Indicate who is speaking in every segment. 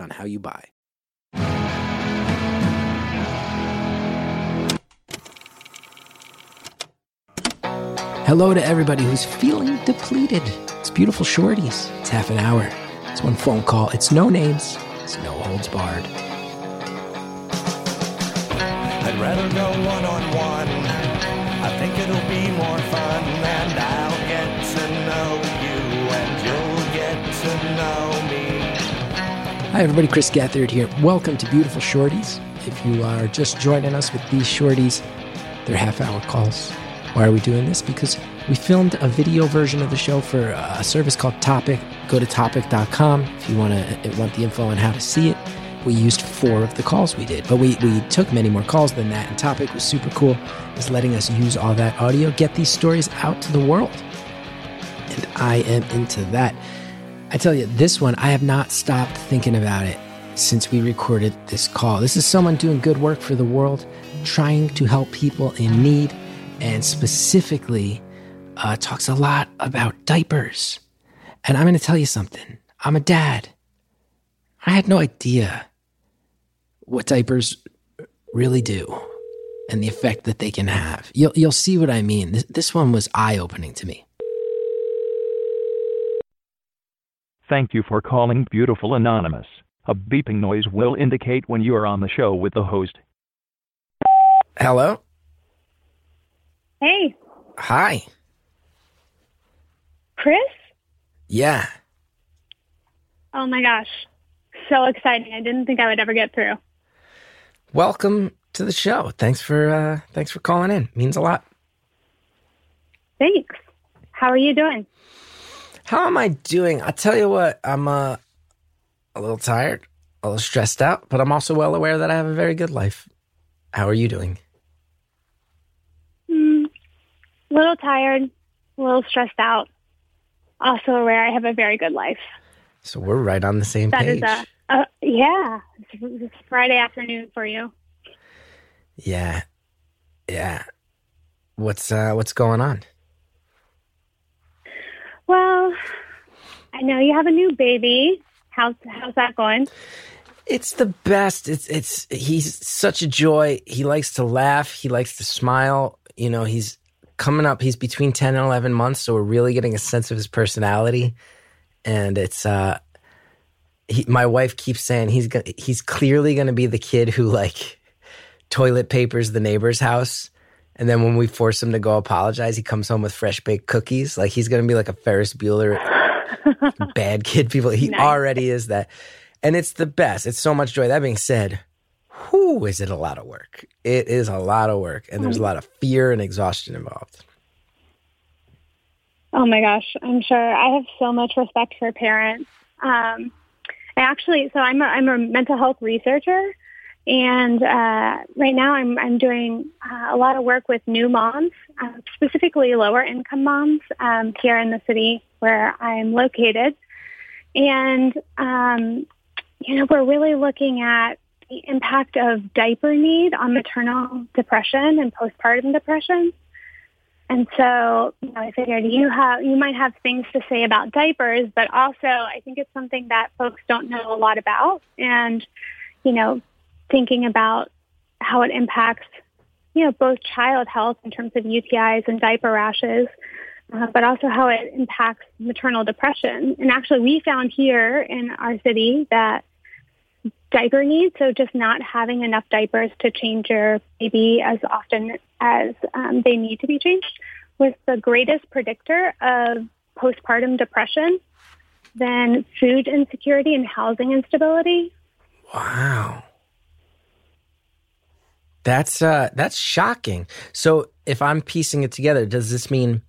Speaker 1: on how you buy. Hello to everybody who's feeling depleted. It's beautiful shorties. It's half an hour. It's one phone call. It's no names. It's no holds barred.
Speaker 2: I'd rather go one on one. I think it'll be more fun, and I'll
Speaker 1: Hi, everybody. Chris Gethard here. Welcome to Beautiful Shorties. If you are just joining us with these shorties, they're half hour calls. Why are we doing this? Because we filmed a video version of the show for a service called Topic. Go to topic.com if you want to want the info on how to see it. We used four of the calls we did, but we, we took many more calls than that. And Topic was super cool, is letting us use all that audio, get these stories out to the world. And I am into that. I tell you, this one, I have not stopped thinking about it since we recorded this call. This is someone doing good work for the world, trying to help people in need, and specifically uh, talks a lot about diapers. And I'm going to tell you something. I'm a dad. I had no idea what diapers really do and the effect that they can have. You'll, you'll see what I mean. This, this one was eye opening to me.
Speaker 3: Thank you for calling Beautiful Anonymous. A beeping noise will indicate when you are on the show with the host.
Speaker 1: Hello?
Speaker 4: Hey,
Speaker 1: Hi.
Speaker 4: Chris?
Speaker 1: Yeah.
Speaker 4: Oh my gosh. So exciting. I didn't think I would ever get through.
Speaker 1: Welcome to the show. Thanks for uh, thanks for calling in. Means a lot.
Speaker 4: Thanks. How are you doing?
Speaker 1: How am I doing? I'll tell you what, I'm uh, a little tired, a little stressed out, but I'm also well aware that I have a very good life. How are you doing?
Speaker 4: Mm, a little tired, a little stressed out. Also aware I have a very good life.
Speaker 1: So we're right on the same
Speaker 4: That
Speaker 1: page.
Speaker 4: is a, a yeah. It's, it's Friday afternoon for you.
Speaker 1: yeah. Yeah. What's uh what's going on?
Speaker 4: Well, I know you have a new baby. How's how's that going?
Speaker 1: It's the best. It's it's he's such a joy. He likes to laugh. He likes to smile. You know, he's coming up. He's between ten and eleven months, so we're really getting a sense of his personality. And it's uh, he, my wife keeps saying he's gonna, he's clearly going to be the kid who like toilet papers the neighbor's house. And then when we force him to go apologize, he comes home with fresh baked cookies. Like he's going to be like a Ferris Bueller bad kid. People, he
Speaker 4: Nice.
Speaker 1: already is that. And it's the best. It's so much joy. That being said, whoo, is it a lot of work? It is a lot of work. And there's a lot of fear and exhaustion involved.
Speaker 4: Oh my gosh, I'm sure. I have so much respect for parents. Um, I actually, so I'm a, I'm a mental health researcher, and uh, right now I'm I'm doing uh, a lot of work with new moms, uh, specifically lower income moms um, here in the city where I'm located, and um, you know we're really looking at the impact of diaper need on maternal depression and postpartum depression. And so, you know, I figured you have you might have things to say about diapers, but also I think it's something that folks don't know a lot about. And, you know, thinking about how it impacts, you know, both child health in terms of UTIs and diaper rashes, uh, but also how it impacts maternal depression. And actually, we found here in our city that diaper needs, so just not having enough diapers to change your baby as often as um, they need to be changed, was the greatest predictor of postpartum depression than food insecurity and housing instability.
Speaker 1: Wow. That's uh that's shocking. So if I'm piecing it together, does this mean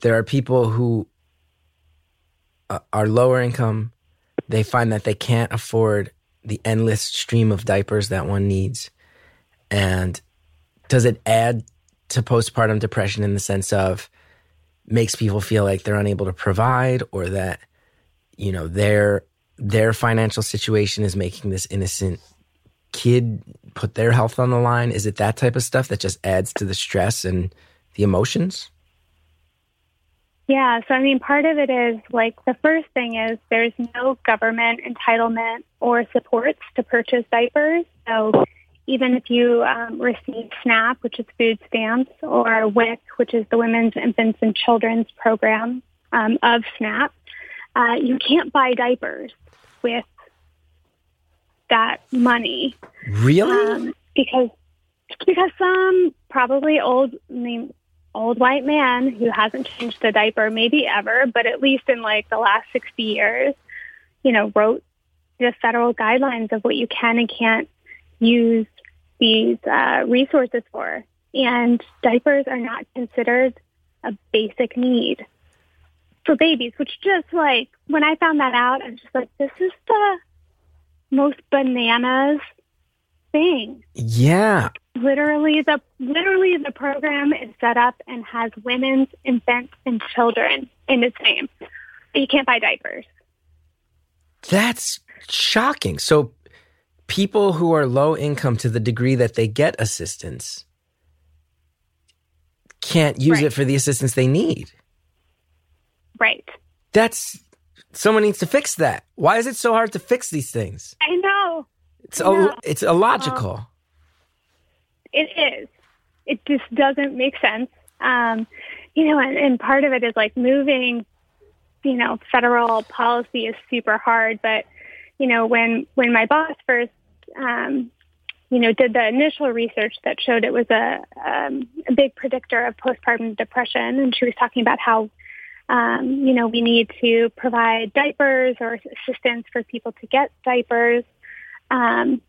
Speaker 1: there are people who uh, are lower income, they find that they can't afford the endless stream of diapers that one needs. And does it add to postpartum depression in the sense of makes people feel like they're unable to provide or that you know their their financial situation is making this innocent kid put their health on the line is it that type of stuff that just adds to the stress and the emotions
Speaker 4: yeah, so I mean, part of it is like the first thing is there's no government entitlement or supports to purchase diapers. So even if you um, receive SNAP, which is food stamps, or WIC, which is the Women's, Infants, and Children's Program um, of SNAP, uh, you can't buy diapers with that money.
Speaker 1: Really?
Speaker 4: Um, because because some probably old, mean, old white man who hasn't changed a diaper maybe ever, but at least in like the last 60 years, you know, wrote the federal guidelines of what you can and can't use these uh, resources for. And diapers are not considered a basic need for babies, which just like when I found that out, I was just like, this is the most bananas thing.
Speaker 1: Yeah.
Speaker 4: Literally the literally the program is set up and has women's, infants, and children in its name. You can't buy diapers.
Speaker 1: That's shocking. So people who are low income to the degree that they get assistance can't use
Speaker 4: Right.
Speaker 1: it for the assistance they need.
Speaker 4: Right.
Speaker 1: That's someone needs to fix that. Why is it so hard to fix these things?
Speaker 4: I know.
Speaker 1: It's
Speaker 4: Yeah.
Speaker 1: il- it's illogical.
Speaker 4: It is. It just doesn't make sense. Um, you know, and, and part of it is like moving, you know, federal policy is super hard. But, you know, when, when my boss first, um, you know, did the initial research that showed it was a, um, a big predictor of postpartum depression, and she was talking about how, um, you know, we need to provide diapers or assistance for people to get diapers. Um,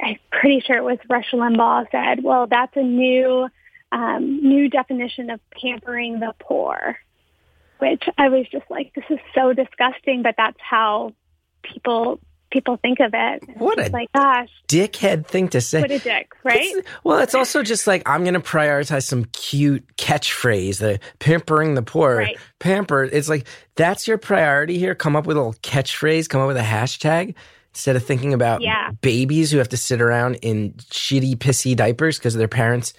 Speaker 4: I'm pretty sure it was Rush Limbaugh said, "Well, that's a new um, new definition of pampering the poor," which I was just like, "This is so disgusting," but that's how people people think of it.
Speaker 1: What a
Speaker 4: like, gosh,
Speaker 1: Dickhead thing to say.
Speaker 4: what a dick, right?
Speaker 1: It's- well, it's also just like I'm going to prioritize some cute catchphrase, the pampering the poor.
Speaker 4: Right.
Speaker 1: Pamper. It's like that's your priority here. Come up with a little catchphrase. Come up with a hashtag instead of thinking about
Speaker 4: Yeah.
Speaker 1: babies who have to sit around in shitty, pissy diapers because their parents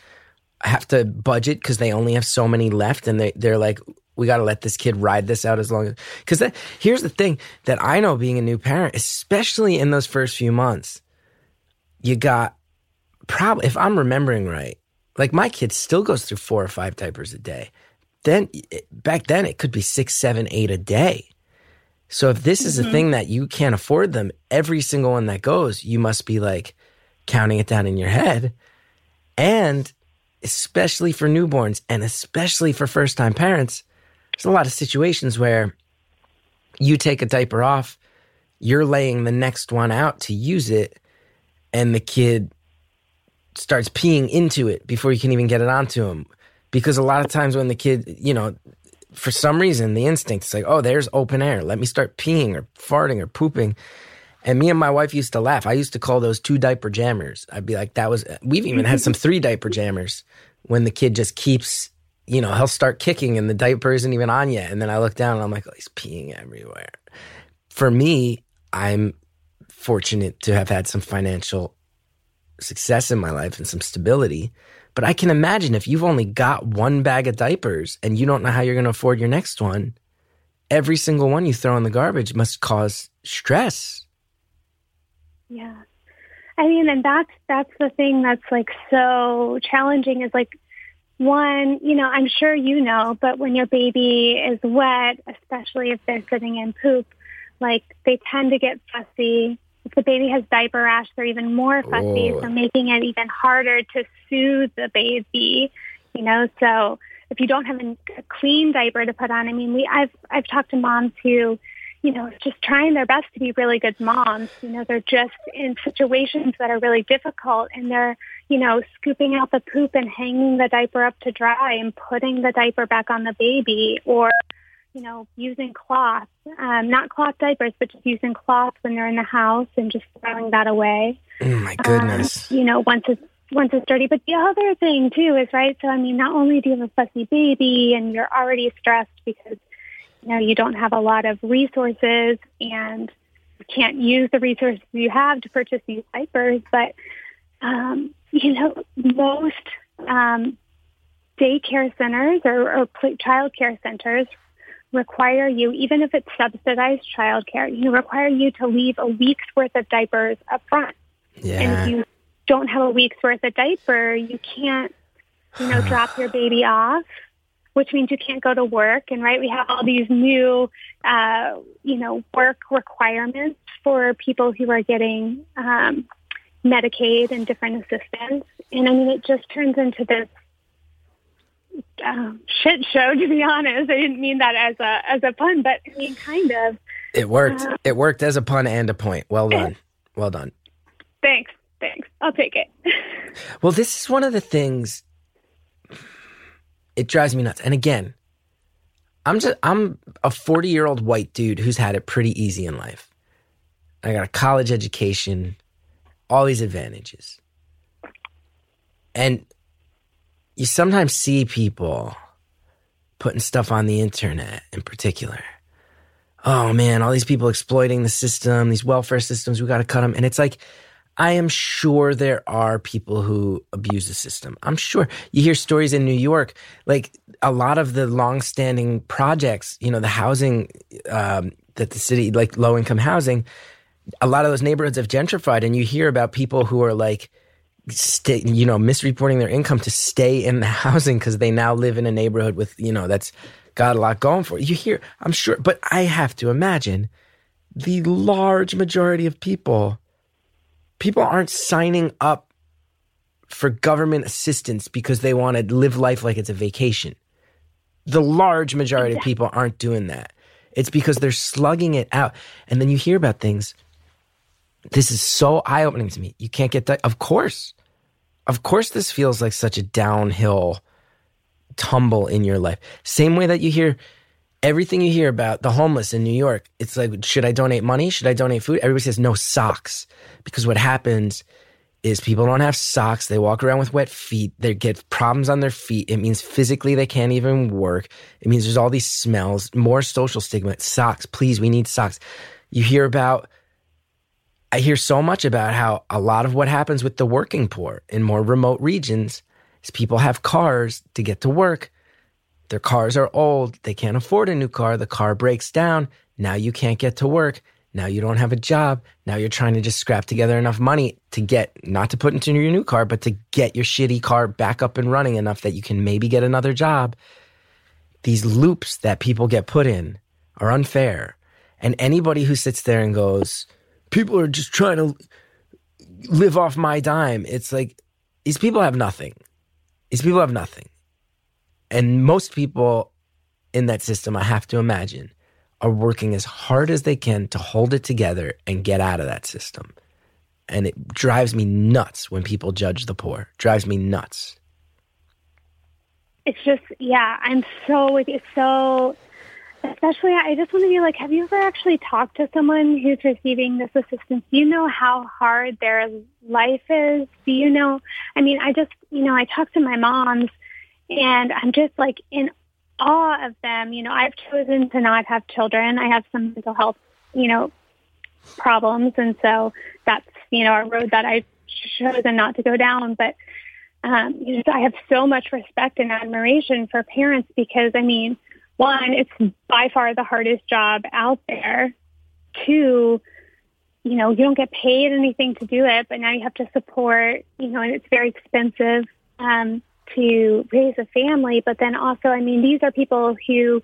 Speaker 1: have to budget because they only have so many left, and they they're like. We got to let this kid ride this out as long as, because here's the thing that I know being a new parent, especially in those first few months, you got probably if I'm remembering right, like my kid still goes through four or five diapers a day. Then back then it could be six, seven, eight a day. So if this is a mm-hmm. thing that you can't afford them, every single one that goes, you must be like counting it down in your head. And especially for newborns and especially for first time parents, there's a lot of situations where you take a diaper off, you're laying the next one out to use it, and the kid starts peeing into it before you can even get it onto him. Because a lot of times when the kid, you know, for some reason, the instinct is like, oh, there's open air. Let me start peeing or farting or pooping. And me and my wife used to laugh. I used to call those two diaper jammers. I'd be like, that was, we've even had some three diaper jammers when the kid just keeps, you know, he'll start kicking and the diaper isn't even on yet. And then I look down and I'm like, oh, he's peeing everywhere. For me, I'm fortunate to have had some financial success in my life and some stability. But I can imagine if you've only got one bag of diapers and you don't know how you're going to afford your next one, every single one you throw in the garbage must cause stress.
Speaker 4: Yeah. I mean, and that's that's the thing that's like so challenging is like one, you know, I'm sure you know, but when your baby is wet, especially if they're sitting in poop, like they tend to get fussy. If the baby has diaper rash, they're even more fussy,
Speaker 1: Oh.
Speaker 4: so making it even harder to soothe the baby. You know, so if you don't have a, a clean diaper to put on, I mean, we I've I've talked to moms who you know, just trying their best to be really good moms. You know, they're just in situations that are really difficult and they're, you know, scooping out the poop and hanging the diaper up to dry and putting the diaper back on the baby or, you know, using cloth, um, not cloth diapers, but just using cloth when they're in the house and just throwing that away.
Speaker 1: Oh my goodness.
Speaker 4: Um, you know, once it's once it's dirty. But the other thing too is right. So I mean, not only do you have a fussy baby and you're already stressed because you know you don't have a lot of resources and you can't use the resources you have to purchase these diapers, but um, you know most um, daycare centers or, or child care centers require you, even if it's subsidized child care, you require you to leave a week's worth of diapers up front.
Speaker 1: Yeah.
Speaker 4: And if you don't have a week's worth of diaper, you can't, you know, drop your baby off, which means you can't go to work. And right, we have all these new, uh, you know, work requirements for people who are getting um, Medicaid and different assistance. And I mean, it just turns into this um, shit show. To be honest, I didn't mean that as a as a pun, but I mean, kind of.
Speaker 1: It worked. Uh, it worked as a pun and a point. Well done. Well done.
Speaker 4: Thanks. Thanks. I'll take it.
Speaker 1: well, this is one of the things. It drives me nuts. And again, I'm just I'm a 40 year old white dude who's had it pretty easy in life. I got a college education, all these advantages. And you sometimes see people putting stuff on the internet in particular. Oh man, all these people exploiting the system, these welfare systems, we got to cut them. And it's like, I am sure there are people who abuse the system. I'm sure you hear stories in New York, like a lot of the longstanding projects, you know, the housing um, that the city, like low income housing, a lot of those neighborhoods have gentrified, and you hear about people who are like, stay, you know, misreporting their income to stay in the housing because they now live in a neighborhood with, you know, that's got a lot going for it. You hear, I'm sure, but I have to imagine the large majority of people, people aren't signing up for government assistance because they want to live life like it's a vacation. The large majority of people aren't doing that. It's because they're slugging it out. And then you hear about things. This is so eye opening to me. You can't get that. Of course. Of course, this feels like such a downhill tumble in your life. Same way that you hear everything you hear about the homeless in New York. It's like, should I donate money? Should I donate food? Everybody says no socks because what happens is people don't have socks. They walk around with wet feet. They get problems on their feet. It means physically they can't even work. It means there's all these smells, more social stigma. Socks, please, we need socks. You hear about I hear so much about how a lot of what happens with the working poor in more remote regions is people have cars to get to work. Their cars are old. They can't afford a new car. The car breaks down. Now you can't get to work. Now you don't have a job. Now you're trying to just scrap together enough money to get, not to put into your new car, but to get your shitty car back up and running enough that you can maybe get another job. These loops that people get put in are unfair. And anybody who sits there and goes, people are just trying to live off my dime. It's like these people have nothing. These people have nothing. And most people in that system, I have to imagine, are working as hard as they can to hold it together and get out of that system. And it drives me nuts when people judge the poor. Drives me nuts.
Speaker 4: It's just, yeah, I'm so with you. So especially I just want to be like, have you ever actually talked to someone who's receiving this assistance? Do you know how hard their life is? Do you know? I mean, I just, you know, I talk to my moms and I'm just like in awe of them. You know, I've chosen to not have children. I have some mental health, you know, problems. And so that's, you know, a road that I've chosen not to go down. But, um, you know, I have so much respect and admiration for parents because, I mean, one, it's by far the hardest job out there. Two, you know, you don't get paid anything to do it, but now you have to support, you know, and it's very expensive um, to raise a family. But then also, I mean, these are people who,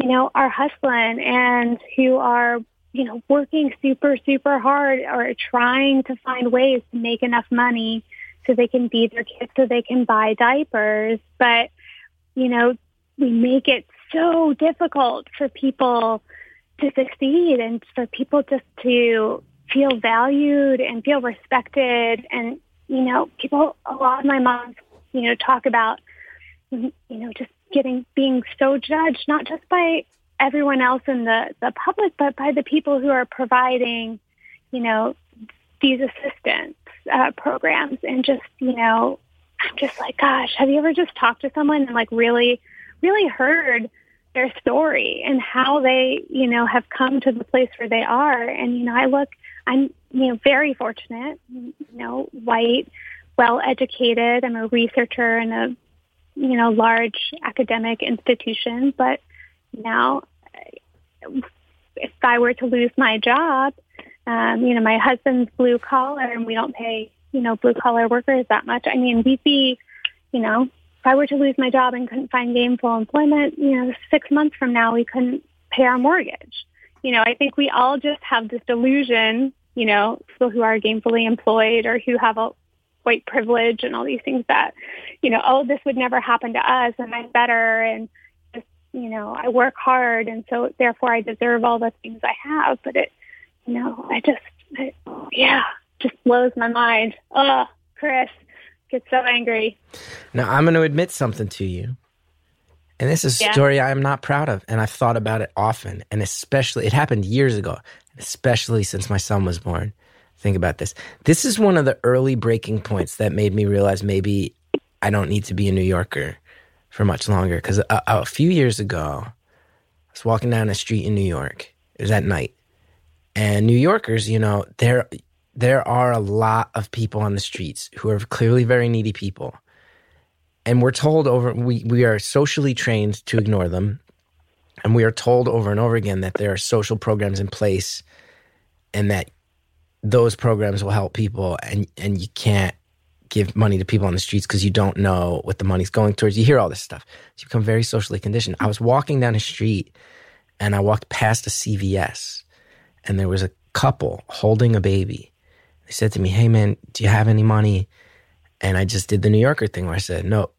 Speaker 4: you know, are hustling and who are, you know, working super, super hard or trying to find ways to make enough money so they can feed their kids, so they can buy diapers. But, you know, we make it so difficult for people to succeed and for people just to feel valued and feel respected. And, you know, people, a lot of my moms, you know, talk about, you know, just getting, being so judged, not just by everyone else in the, the public, but by the people who are providing, you know, these assistance uh, programs. And just, you know, I'm just like, gosh, have you ever just talked to someone and like really, really heard their story and how they, you know, have come to the place where they are? And, you know, I look, I'm, you know, very fortunate, you know, white, well educated. I'm a researcher in a, you know, large academic institution, but now if I were to lose my job, um, you know, my husband's blue collar and we don't pay, you know, blue collar workers that much. I mean, we'd be, you know, if I were to lose my job and couldn't find gainful employment, you know, six months from now, we couldn't pay our mortgage. You know, I think we all just have this delusion, you know, people who are gainfully employed or who have a white privilege and all these things that, you know, oh, this would never happen to us and I'm better and just, you know, I work hard and so therefore I deserve all the things I have. But it, you know, I just, it, yeah, just blows my mind. Oh, Chris, get so angry.
Speaker 1: Now I'm going to admit something to you. And this is a yeah. story I'm not proud of. And I've thought about it often. And especially, it happened years ago, especially since my son was born. Think about this. This is one of the early breaking points that made me realize maybe I don't need to be a New Yorker for much longer. Because a, a, few years ago, I was walking down a street in New York. It was at night, and New Yorkers, you know, there there are a lot of people on the streets who are clearly very needy people, and we're told over we we are socially trained to ignore them, and we are told over and over again that there are social programs in place, and that those programs will help people and and you can't give money to people on the streets because you don't know what the money's going towards. You hear all this stuff. So you become very socially conditioned. I was walking down a street and I walked past a CVS and there was a couple holding a baby. They said to me, Hey man, do you have any money? And I just did the New Yorker thing where I said, No,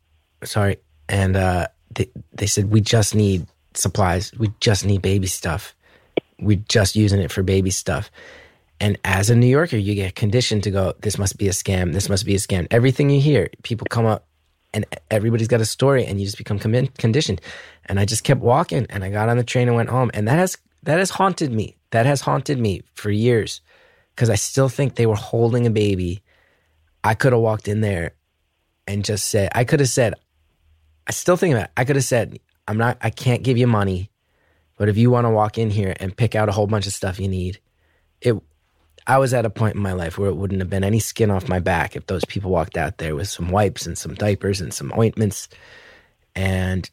Speaker 1: sorry. And uh, they, they said, We just need supplies. We just need baby stuff. We're just using it for baby stuff. And as a New Yorker, you get conditioned to go, this must be a scam. This must be a scam. Everything you hear, people come up and everybody's got a story and you just become conditioned. And I just kept walking and I got on the train and went home. And that has, that has haunted me. That has haunted me for years because I still think they were holding a baby. I could have walked in there and just said, I could have said, I still think about it. I could have said, I'm not, I can't give you money, but if you want to walk in here and pick out a whole bunch of stuff you need, it I was at a point in my life where it wouldn't have been any skin off my back if those people walked out there with some wipes and some diapers and some ointments. And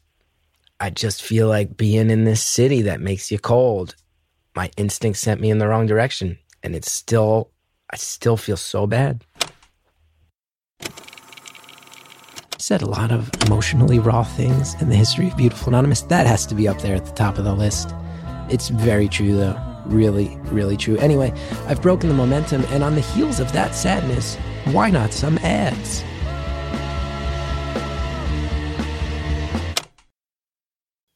Speaker 1: I just feel like being in this city that makes you cold. My instinct sent me in the wrong direction. And it's still, I still feel so bad. Said a lot of emotionally raw things in the history of Beautiful Anonymous. That has to be up there at the top of the list. It's very true, though really, really true. Anyway, I've broken the momentum, and on the heels of that sadness, why not some ads?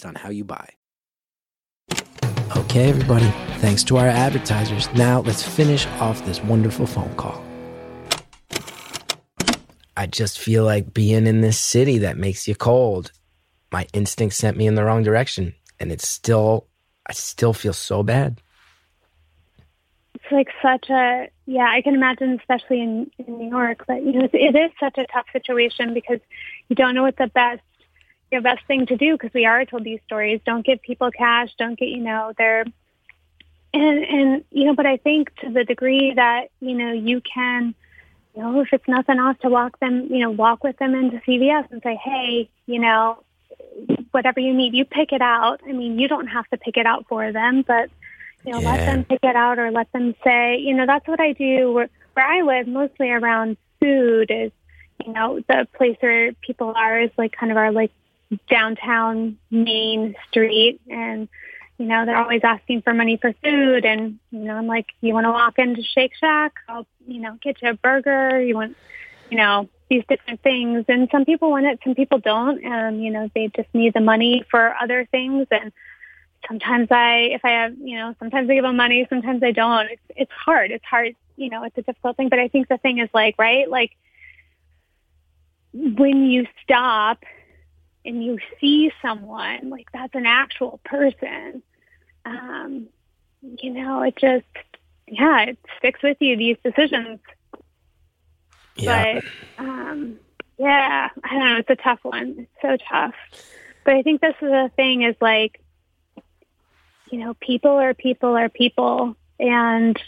Speaker 1: based on how you buy. Okay, everybody, thanks to our advertisers. Now let's finish off this wonderful phone call. I just feel like being in this city that makes you cold. My instinct sent me in the wrong direction, and it's still, I still feel so bad.
Speaker 4: It's like such a, yeah, I can imagine, especially in, in New York, but you know, it is such a tough situation because you don't know what the best the best thing to do because we are told these stories. Don't give people cash. Don't get, you know, they're, and, and, you know, but I think to the degree that, you know, you can, you know, if it's nothing else to walk them, you know, walk with them into CVS and say, hey, you know, whatever you need, you pick it out. I mean, you don't have to pick it out for them, but, you know, yeah. let them pick it out or let them say, you know, that's what I do where, where I live mostly around food is, you know, the place where people are is like kind of our like downtown main street and you know, they're always asking for money for food. And, you know, I'm like, you want to walk into Shake Shack? I'll, you know, get you a burger. You want, you know, these different things. And some people want it, some people don't. And, you know, they just need the money for other things. And sometimes I, if I have, you know, sometimes I give them money, sometimes I don't. It's, it's hard. It's hard. You know, it's a difficult thing. But I think the thing is like, right? Like when you stop and you see someone like that's an actual person um, you know, it just, yeah, it sticks with you, these decisions.
Speaker 1: Yeah.
Speaker 4: But, um, yeah, I don't know. It's a tough one. It's so tough. But I think this is the thing is like, you know, people are people are people. And,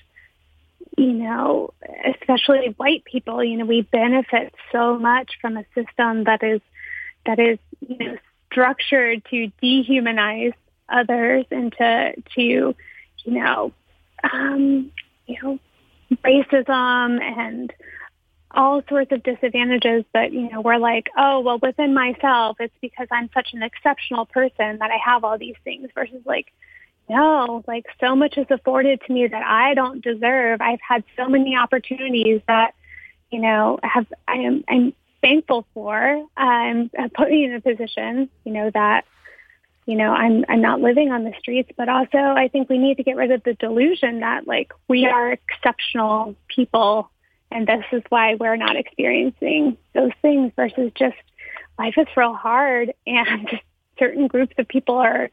Speaker 4: you know, especially white people, you know, we benefit so much from a system that is, that is, you know, structured to dehumanize others and to to you know um, you know racism and all sorts of disadvantages but you know we're like oh well within myself it's because i'm such an exceptional person that i have all these things versus like no like so much is afforded to me that i don't deserve. I've had so many opportunities that you know have i am i'm thankful for um put me in a position you know that you know, I'm I'm not living on the streets, but also I think we need to get rid of the delusion that like we are exceptional people and this is why we're not experiencing those things versus just life is real hard and certain groups of people are,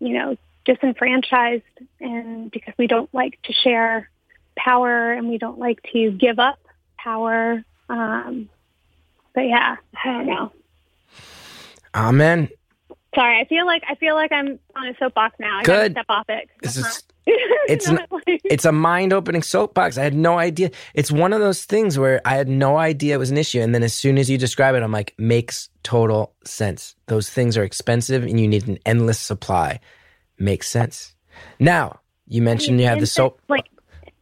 Speaker 4: you know, disenfranchised and because we don't like to share power and we don't like to give up power. Um, but yeah, I don't know.
Speaker 1: Amen.
Speaker 4: Sorry, I feel like I feel like I'm on a soapbox now. I
Speaker 1: Good.
Speaker 4: gotta step off it.
Speaker 1: This is- it's
Speaker 4: not
Speaker 1: n-
Speaker 4: like-
Speaker 1: It's a mind-opening soapbox. I had no idea. It's one of those things where I had no idea it was an issue, and then as soon as you describe it, I'm like, makes total sense. Those things are expensive, and you need an endless supply. Makes sense. Now you mentioned you have the soap.
Speaker 4: Like,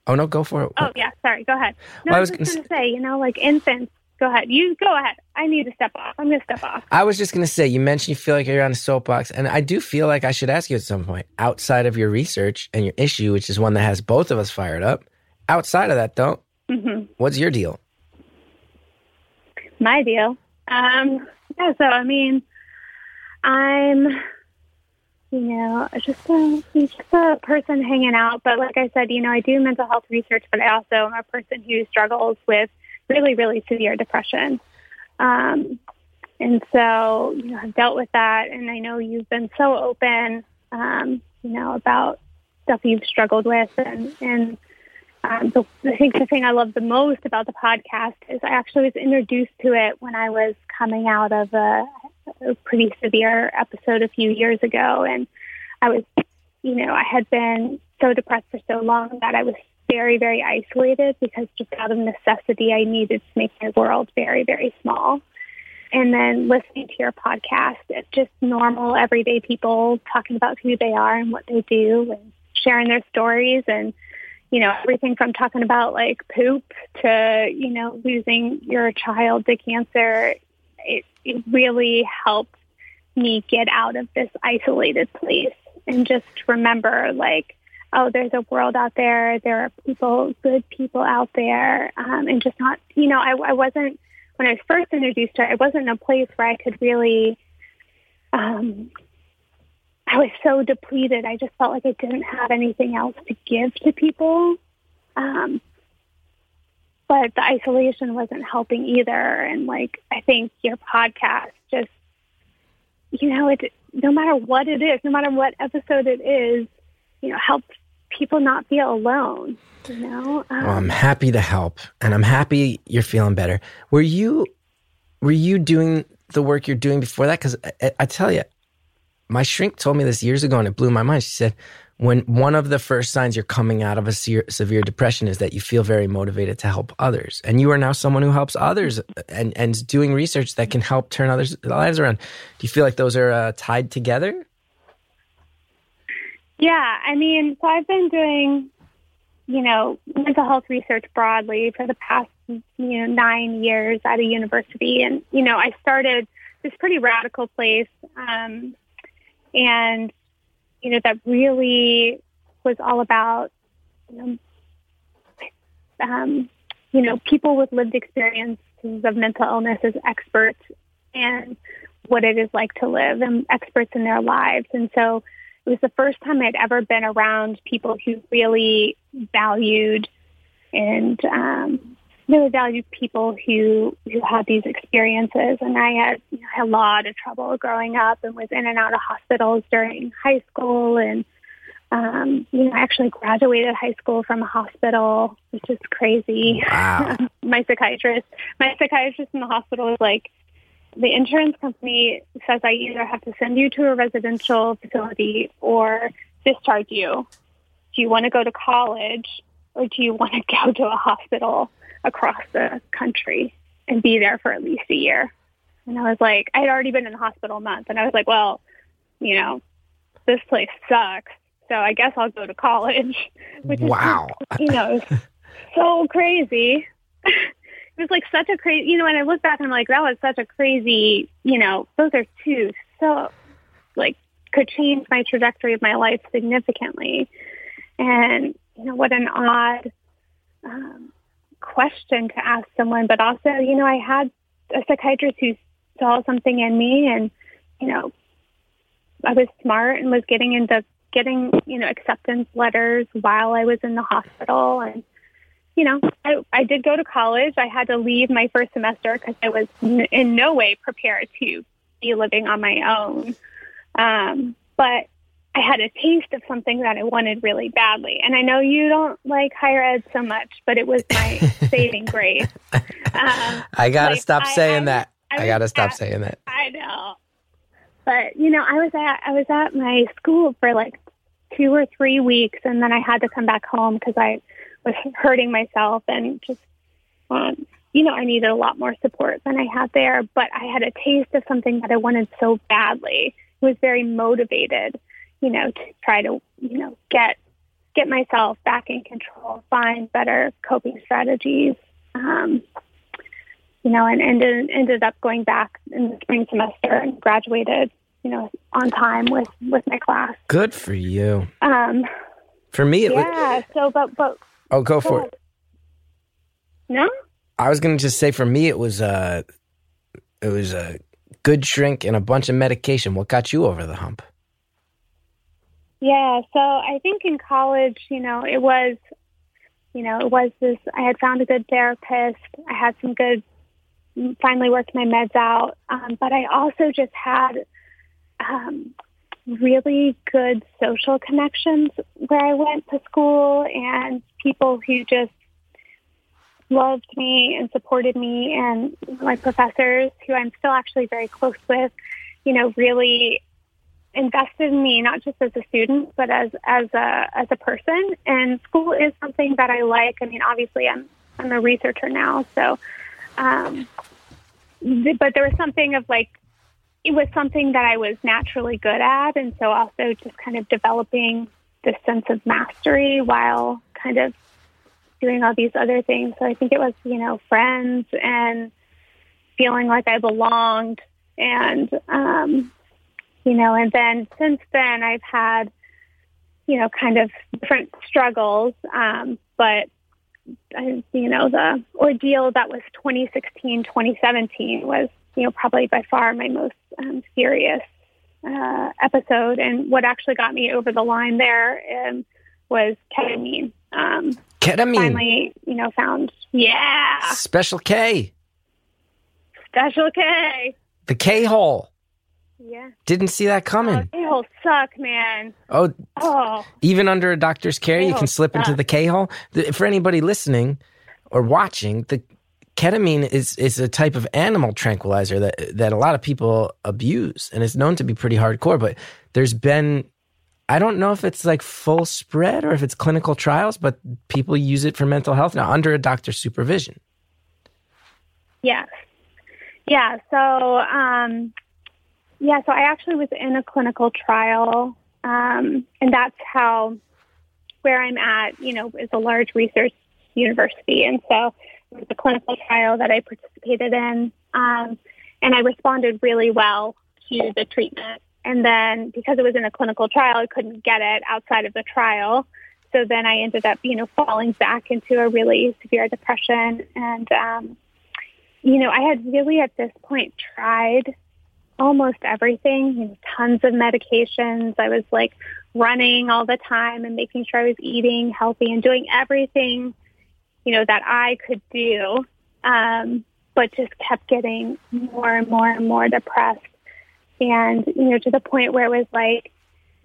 Speaker 1: Oh no, go for it.
Speaker 4: oh yeah, sorry. Go ahead. No,
Speaker 1: Well, I
Speaker 4: I
Speaker 1: was
Speaker 4: was
Speaker 1: gonna
Speaker 4: gonna say, you know, like infants. Go ahead. You go ahead. I need to step off. I'm gonna step off.
Speaker 1: I was just going to say, you mentioned you feel like you're on a soapbox, and I do feel like I should ask you at some point, outside of your research and your issue, which is one that has both of us fired up. Outside of that, though,
Speaker 4: hmm
Speaker 1: what's your deal?
Speaker 4: My deal. Um, yeah. So I mean, I'm, you know, just a just a person hanging out. But like I said, you know, I do mental health research, but I also am a person who struggles with really, really severe depression. Um, and so, you know, I've dealt with that, and I know you've been so open, um, you know, about stuff you've struggled with, and and um, the, I think the thing I love the most about the podcast is I actually was introduced to it when I was coming out of a, a pretty severe episode a few years ago, and I was, you know, I had been so depressed for so long that I was very, very isolated because just out of necessity, I needed to make my world very, very small. And then listening to your podcast, it's just normal, everyday people talking about who they are and what they do and sharing their stories and, you know, everything from talking about like poop to, you know, losing your child to cancer. It, it really helped me get out of this isolated place and just remember like, oh, there's a world out there. There are people, good people out there. Um, and just not, you know, I, I wasn't, when I was first introduced to it, I wasn't in a place where I could really, um, I was so depleted. I just felt like I didn't have anything else to give to people. Um, but the isolation wasn't helping either. And like, I think your podcast just, you know, it, no matter what it is, no matter what episode it is, you know, helps people not feel alone, you know? Um,
Speaker 1: Well, I'm happy to help, and I'm happy you're feeling better. Were you, were you doing the work you're doing before that? Because I, I, tell you, my shrink told me this years ago, and it blew my mind. She said, when one of the first signs you're coming out of a se- severe depression is that you feel very motivated to help others, and you are now someone who helps others and and doing research that can help turn others' lives around. Do you feel like those are uh, tied together?
Speaker 4: Yeah, I mean, so I've been doing, you know, mental health research broadly for the past, you know, nine years at a university. And, you know, I started this pretty radical place. Um, and, you know, that really was all about, you know, um, you know, people with lived experiences of mental illness as experts and what it is like to live and experts in their lives. And so it was the first time I'd ever been around people who really valued and um, really valued people who who had these experiences. And I had, you know, had a lot of trouble growing up and was in and out of hospitals during high school and um, you know, I actually graduated high school from a hospital, which is crazy.
Speaker 1: Wow.
Speaker 4: my psychiatrist, my psychiatrist in the hospital was like, the insurance company says I either have to send you to a residential facility or discharge you. Do you want to go to college or do you want to go to a hospital across the country and be there for at least a year? And I was like, I had already been in the hospital a month, and I was like, well, you know, this place sucks so I guess I'll go to college. Which
Speaker 1: wow.
Speaker 4: Is, you know, so crazy. it was like such a crazy, you know, when I look back and I'm like, that was such a crazy, you know, those are two so like could change my trajectory of my life significantly. And, you know, what an odd um, question to ask someone, but also, you know, I had a psychiatrist who saw something in me and, you know, I was smart and was getting into getting, you know, acceptance letters while I was in the hospital. And, you know, I, I did go to college. I had to leave my first semester because I was n- in no way prepared to be living on my own. Um, but I had a taste of something that I wanted really badly. And I know you don't like higher ed so much, but it was my saving grace. Um,
Speaker 1: I got to
Speaker 4: like,
Speaker 1: stop
Speaker 4: I-
Speaker 1: saying
Speaker 4: I-
Speaker 1: that.
Speaker 4: I
Speaker 1: I got to stop
Speaker 4: at-
Speaker 1: saying that.
Speaker 4: I know. But you know, I was at I was at my school for like two or three weeks, and then I had to come back home because I was hurting myself and just, um, you know, I needed a lot more support than I had there. But I had a taste of something that I wanted so badly. I was very motivated, you know, to try to, you know, get get myself back in control, find better coping strategies. Um, you know, and ended ended up going back in the spring semester and graduated, you know, on time with with my class.
Speaker 1: Good for you.
Speaker 4: Um,
Speaker 1: For me, it was.
Speaker 4: yeah. So, but but
Speaker 1: Oh, go for it.
Speaker 4: no.
Speaker 1: I was going to just say for me, it was uh, it was a good shrink and a bunch of medication. What got you over the hump?
Speaker 4: Yeah, so I think in college, you know, it was, you know, it was this. I had found a good therapist. I had some good, finally worked my meds out. Um, but I also just had um, really good social connections where I went to school and people who just loved me and supported me and my professors who I'm still actually very close with, you know, really invested in me not just as a student but as as a as a person. And school is something that I like. I mean obviously I'm I'm a researcher now so um but there was something of like it was something that I was naturally good at. And so also just kind of developing this sense of mastery while kind of doing all these other things. So I think it was you know friends and feeling like I belonged. And um you know, and then since then I've had, you know, kind of different struggles. Um, but, you know, the ordeal that was 2016, 2017 was, you know, probably by far my most um, serious uh, episode. And what actually got me over the line there um, was ketamine. Um,
Speaker 1: Ketamine.
Speaker 4: finally, you know, found, yeah,
Speaker 1: Special K.
Speaker 4: special K.
Speaker 1: The K hole.
Speaker 4: Yeah.
Speaker 1: Didn't see that
Speaker 4: Oh,
Speaker 1: coming.
Speaker 4: they all suck, man.
Speaker 1: Oh,
Speaker 4: Oh.
Speaker 1: even under a doctor's care, you
Speaker 4: K-hole
Speaker 1: can slip into the K hole. For anybody listening or watching, the ketamine is is a type of animal tranquilizer that that a lot of people abuse, and it's known to be pretty hardcore. But there's been, I don't know if it's like full spread or if it's clinical trials, but people use it for mental health now under a doctor's supervision.
Speaker 4: Yes. Yeah. So, um, yeah. So I actually was in a clinical trial, um, and that's how where I'm at. You know, is a large research university, and so a clinical trial that I participated in, um, and I responded really well to the treatment. And then because it was in a clinical trial, I couldn't get it outside of the trial. So then I ended up, you know, falling back into a really severe depression. And, um, you know, I had really at this point tried almost everything, you know, tons of medications. I was like running all the time and making sure I was eating healthy and doing everything, you know, that I could do. Um, but just kept getting more and more and more depressed. And, you know, to the point where it was like,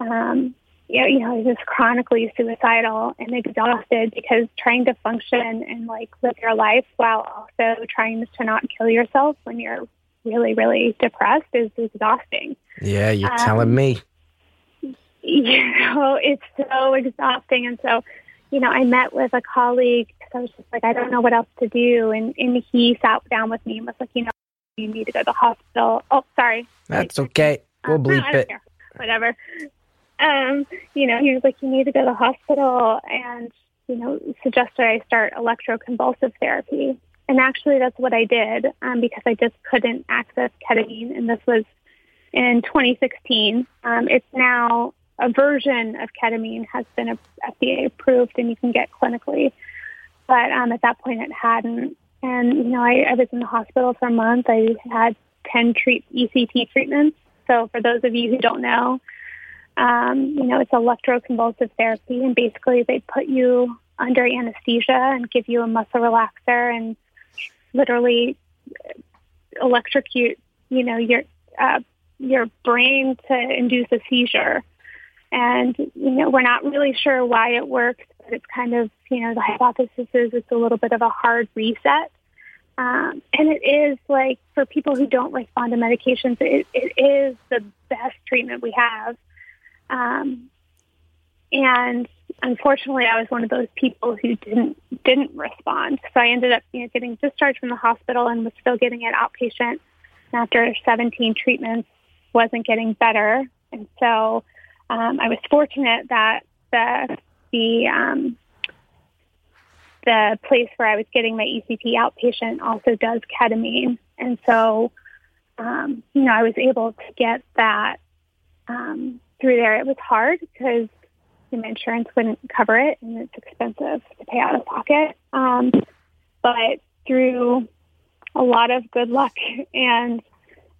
Speaker 4: um, you know, you know, just chronically suicidal and exhausted because trying to function and like live your life while also trying to not kill yourself when you're really, really depressed is exhausting.
Speaker 1: Yeah, you're um, telling me.
Speaker 4: You know, it's so exhausting. And so, you know, I met with a colleague I was just like, I don't know what else to do. And, and he sat down with me and was like, you know, you need to go to the hospital. Oh, sorry.
Speaker 1: That's okay. We'll bleep
Speaker 4: no,
Speaker 1: it.
Speaker 4: Care. Whatever. Um, you know, he was like, you need to go to the hospital and, you know, suggested I start electroconvulsive therapy. And actually, that's what I did um, because I just couldn't access ketamine. And this was in 2016. Um, it's now a version of ketamine has been FDA approved and you can get clinically. But um, at that point, it hadn't. And, you know, I, I was in the hospital for a month. I had 10 treat, ECT treatments. So for those of you who don't know, um, you know, it's electroconvulsive therapy. And basically, they put you under anesthesia and give you a muscle relaxer and literally electrocute, you know, your uh, your brain to induce a seizure. And you know, we're not really sure why it works, it's kind of you know the hypothesis is it's a little bit of a hard reset. Um, and it is like for people who don't respond to medications, it, it is the best treatment we have. Um, and unfortunately, I was one of those people who didn't didn't respond. So I ended up, you know, getting discharged from the hospital and was still getting it outpatient. And after 17 treatments, wasn't getting better, and so um, I was fortunate that the the um, the place where I was getting my ECT outpatient also does ketamine, and so um, you know I was able to get that um, through there. It was hard because my insurance wouldn't cover it, and it's expensive to pay out of pocket. Um, but through a lot of good luck and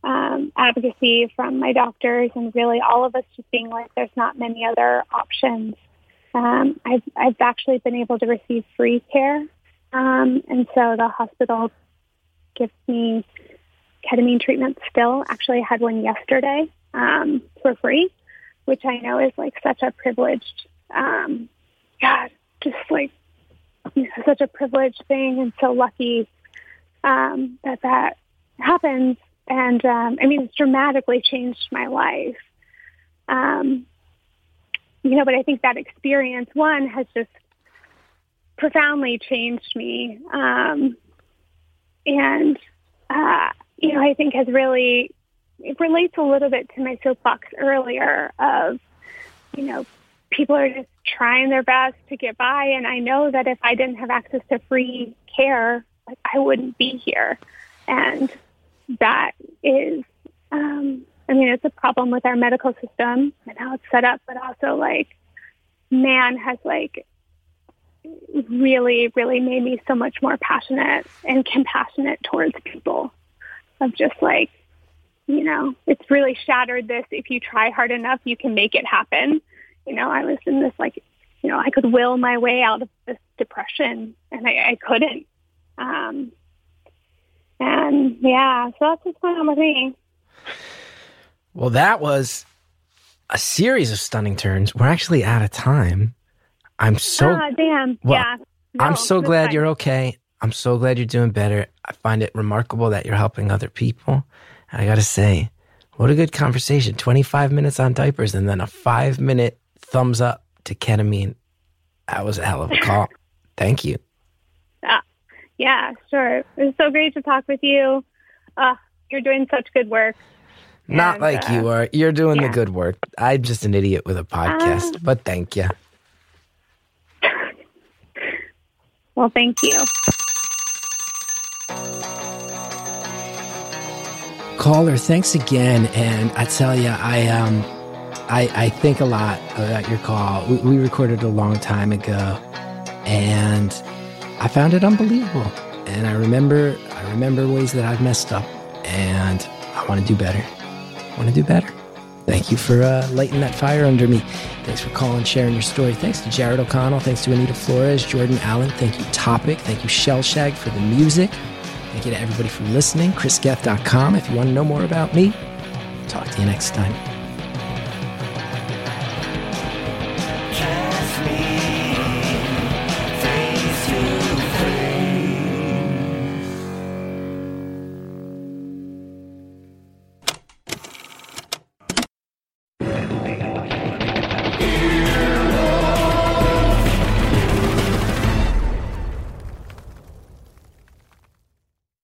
Speaker 4: um, advocacy from my doctors, and really all of us just being like, there's not many other options. Um, I've I've actually been able to receive free care, um, and so the hospital gives me ketamine treatment still. Actually, I had one yesterday um, for free which I know is like such a privileged, um, God, just like you know, such a privileged thing, and so lucky um, that that happens. And um, I mean, it's dramatically changed my life. Um, you know, but I think that experience, one, has just profoundly changed me. Um, and, uh, you know, I think has really it relates a little bit to my soapbox earlier of, you know, people are just trying their best to get by. And I know that if I didn't have access to free care, like I wouldn't be here. And that is, um, I mean, it's a problem with our medical system and how it's set up, but also like, man has like really, really made me so much more passionate and compassionate towards people of just like, you know, it's really shattered this. If you try hard enough, you can make it happen. You know, I was in this like, you know, I could will my way out of this depression and I, I couldn't. Um, and yeah, so that's what's going on with me.
Speaker 1: Well, that was a series of stunning turns. We're actually out of time. I'm so
Speaker 4: ah, damn.
Speaker 1: Well,
Speaker 4: yeah. No,
Speaker 1: I'm so glad
Speaker 4: fine.
Speaker 1: you're okay. I'm so glad you're doing better. I find it remarkable that you're helping other people. I got to say, what a good conversation. 25 minutes on diapers and then a five minute thumbs up to ketamine. That was a hell of a call. Thank you.
Speaker 4: Uh, yeah, sure. It was so great to talk with you. Uh, you're doing such good work.
Speaker 1: Not
Speaker 4: And,
Speaker 1: like
Speaker 4: uh,
Speaker 1: you are. You're doing
Speaker 4: yeah.
Speaker 1: the good work. I'm just an idiot with a podcast,
Speaker 4: Ah.
Speaker 1: but thank you.
Speaker 4: Well, thank you.
Speaker 1: caller. Thanks again. And I tell you, I um, I, I think a lot about your call. We, we recorded a long time ago, and I found it unbelievable. And I remember, I remember ways that I've messed up, and I want to do better. Want to do better. Thank you for uh, lighting that fire under me. Thanks for calling, sharing your story. Thanks to Jared O'Connell. Thanks to Anita Flores, Jordan Allen. Thank you, Topic. Thank you, Shellshag, for the music. Thank you to everybody for listening. ChrisGeth.com if you want to know more about me. Talk to you next time.